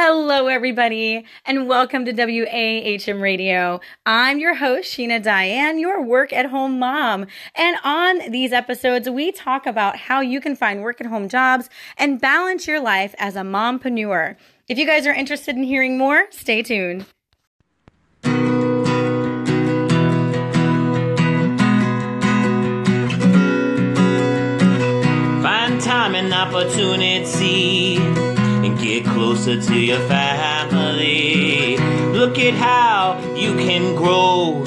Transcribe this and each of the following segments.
Hello, everybody, and welcome to WAHM Radio. I'm your host, Sheena Diane, your work at home mom. And on these episodes, we talk about how you can find work at home jobs and balance your life as a mompreneur. If you guys are interested in hearing more, stay tuned. Find time and opportunity get closer to your family. Look at how you can grow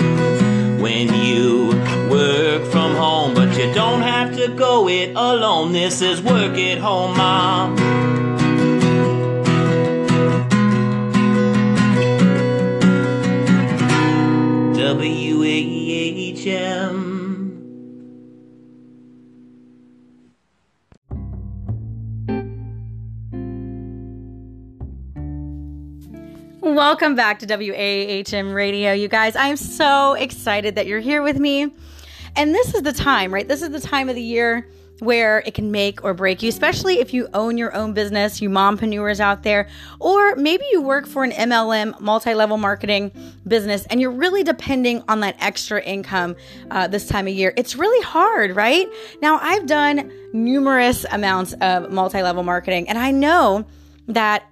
when you work from home, but you don't have to go it alone. This is Work at Home Mom. Welcome back to WAHM Radio, you guys. I'm so excited that you're here with me. And this is the time, right? This is the time of the year where it can make or break you, especially if you own your own business, you mompreneurs out there, or maybe you work for an MLM, multi level marketing business, and you're really depending on that extra income uh, this time of year. It's really hard, right? Now, I've done numerous amounts of multi level marketing, and I know that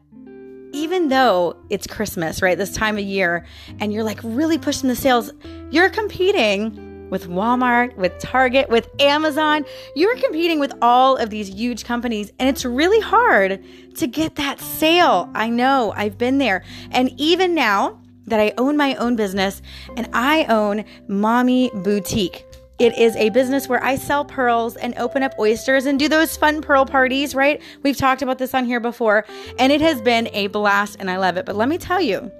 even though it's Christmas, right, this time of year, and you're like really pushing the sales, you're competing with Walmart, with Target, with Amazon. You're competing with all of these huge companies, and it's really hard to get that sale. I know, I've been there. And even now that I own my own business and I own Mommy Boutique. It is a business where I sell pearls and open up oysters and do those fun pearl parties, right? We've talked about this on here before, and it has been a blast and I love it. But let me tell you,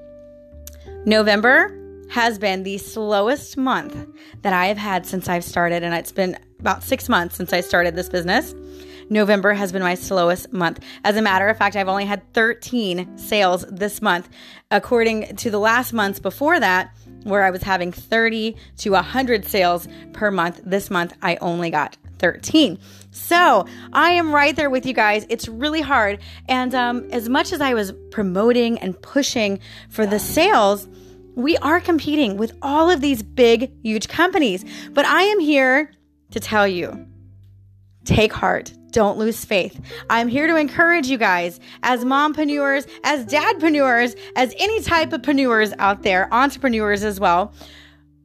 November has been the slowest month that I have had since I've started, and it's been about six months since I started this business. November has been my slowest month. As a matter of fact, I've only had 13 sales this month, according to the last months before that, where I was having 30 to 100 sales per month. This month, I only got 13. So I am right there with you guys. It's really hard. And um, as much as I was promoting and pushing for the sales, we are competing with all of these big, huge companies. But I am here to tell you take heart. Don't lose faith. I'm here to encourage you guys as mompreneurs, as dadpreneurs, as any type of preneurs out there, entrepreneurs as well.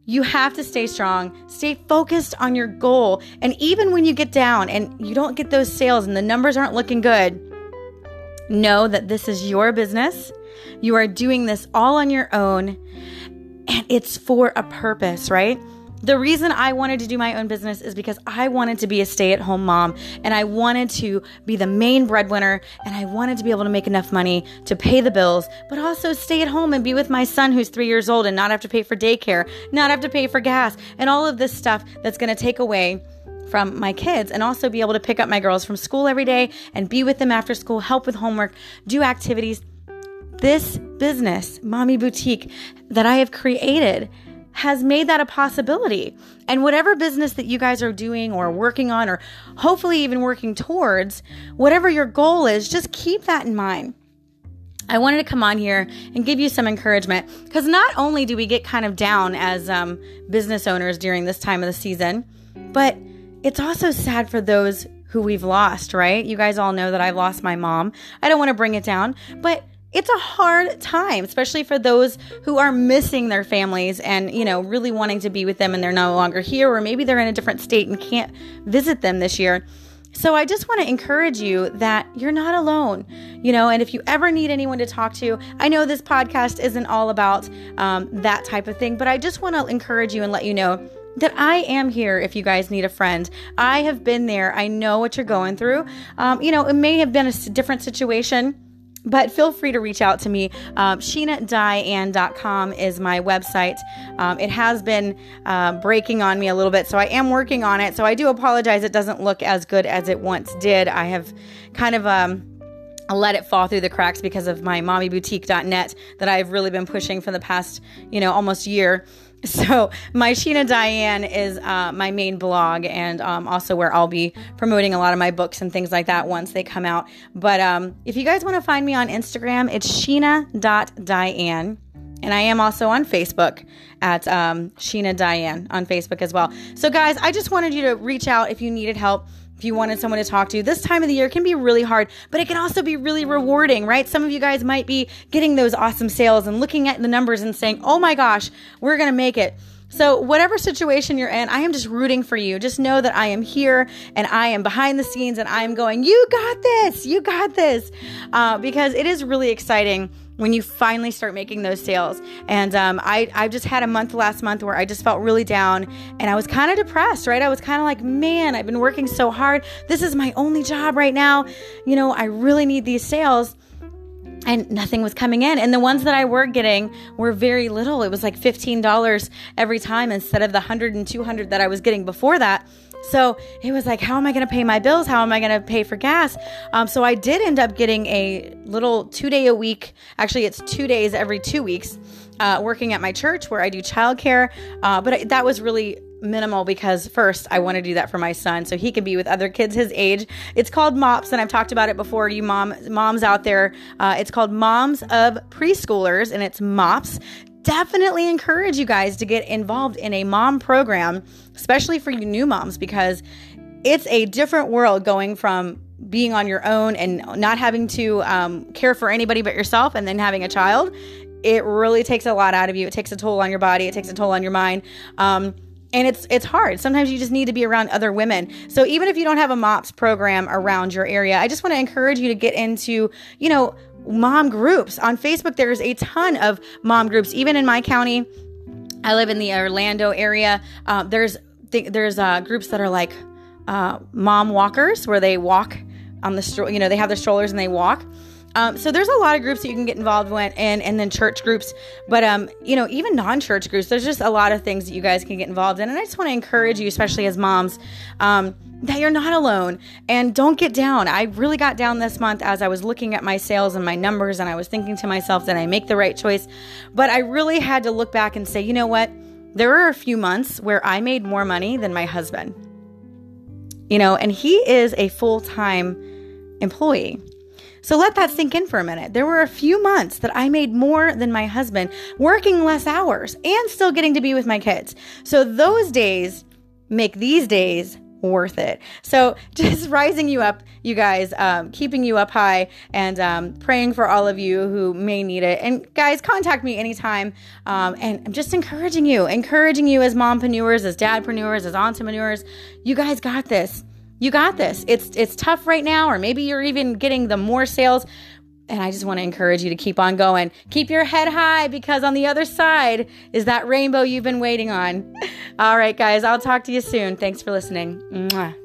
You have to stay strong, stay focused on your goal. And even when you get down and you don't get those sales and the numbers aren't looking good, know that this is your business. You are doing this all on your own and it's for a purpose, right? The reason I wanted to do my own business is because I wanted to be a stay at home mom and I wanted to be the main breadwinner and I wanted to be able to make enough money to pay the bills, but also stay at home and be with my son who's three years old and not have to pay for daycare, not have to pay for gas, and all of this stuff that's going to take away from my kids and also be able to pick up my girls from school every day and be with them after school, help with homework, do activities. This business, Mommy Boutique, that I have created has made that a possibility. And whatever business that you guys are doing or working on, or hopefully even working towards, whatever your goal is, just keep that in mind. I wanted to come on here and give you some encouragement because not only do we get kind of down as um, business owners during this time of the season, but it's also sad for those who we've lost, right? You guys all know that I've lost my mom. I don't want to bring it down, but it's a hard time, especially for those who are missing their families and, you know, really wanting to be with them and they're no longer here, or maybe they're in a different state and can't visit them this year. So I just want to encourage you that you're not alone, you know, and if you ever need anyone to talk to, I know this podcast isn't all about um, that type of thing, but I just want to encourage you and let you know that I am here if you guys need a friend. I have been there. I know what you're going through. Um, you know, it may have been a different situation but feel free to reach out to me. Um, SheenaDiane.com is my website. Um, it has been uh, breaking on me a little bit, so I am working on it. So I do apologize. It doesn't look as good as it once did. I have kind of um, let it fall through the cracks because of my mommyboutique.net that I've really been pushing for the past, you know, almost year. So my Sheena Diane is uh, my main blog, and um, also where I'll be promoting a lot of my books and things like that once they come out. But um, if you guys want to find me on Instagram, it's Sheena.Diane. And I am also on Facebook at um, Sheena Diane on Facebook as well. So, guys, I just wanted you to reach out if you needed help if you wanted someone to talk to. This time of the year can be really hard, but it can also be really rewarding, right? Some of you guys might be getting those awesome sales and looking at the numbers and saying, oh my gosh, we're going to make it. So, whatever situation you're in, I am just rooting for you. Just know that I am here and I am behind the scenes and I am going, You got this, you got this. Uh, because it is really exciting when you finally start making those sales. And um, I, I just had a month last month where I just felt really down and I was kind of depressed, right? I was kind of like, man, I've been working so hard. This is my only job right now. You know, I really need these sales and nothing was coming in. And the ones that I were getting were very little. It was like $15 every time instead of the 100 and 200 that I was getting before that. So it was like, how am I going to pay my bills? How am I going to pay for gas? Um, so I did end up getting a little two day a week. Actually, it's two days every two weeks. Uh, working at my church where I do childcare, uh, but that was really minimal because first I want to do that for my son so he can be with other kids his age. It's called MOPS, and I've talked about it before. You mom moms out there, uh, it's called Moms of Preschoolers, and it's MOPS. Definitely encourage you guys to get involved in a mom program, especially for you new moms, because it's a different world going from being on your own and not having to um, care for anybody but yourself and then having a child it really takes a lot out of you. It takes a toll on your body. It takes a toll on your mind. Um, and it's it's hard. Sometimes you just need to be around other women. So even if you don't have a MOPS program around your area, I just want to encourage you to get into, you know, mom groups. On Facebook there's a ton of mom groups even in my county. I live in the Orlando area. Uh, there's th- there's uh, groups that are like uh, mom walkers where they walk on the stroll, you know, they have their strollers and they walk. Um, so there's a lot of groups that you can get involved with, and and then church groups. But um, you know, even non-church groups, there's just a lot of things that you guys can get involved in. And I just want to encourage you, especially as moms, um, that you're not alone and don't get down. I really got down this month as I was looking at my sales and my numbers, and I was thinking to myself, did I make the right choice? But I really had to look back and say, you know what? There were a few months where I made more money than my husband. You know, and he is a full time employee. So let that sink in for a minute. There were a few months that I made more than my husband, working less hours and still getting to be with my kids. So those days make these days worth it. So just rising you up, you guys, um, keeping you up high, and um, praying for all of you who may need it. And guys, contact me anytime. Um, and I'm just encouraging you, encouraging you as mompreneurs, as dadpreneurs, as entrepreneurs. You guys got this you got this. It's it's tough right now, or maybe you're even getting the more sales. And I just want to encourage you to keep on going. Keep your head high because on the other side is that rainbow you've been waiting on. All right, guys, I'll talk to you soon. Thanks for listening. Mwah.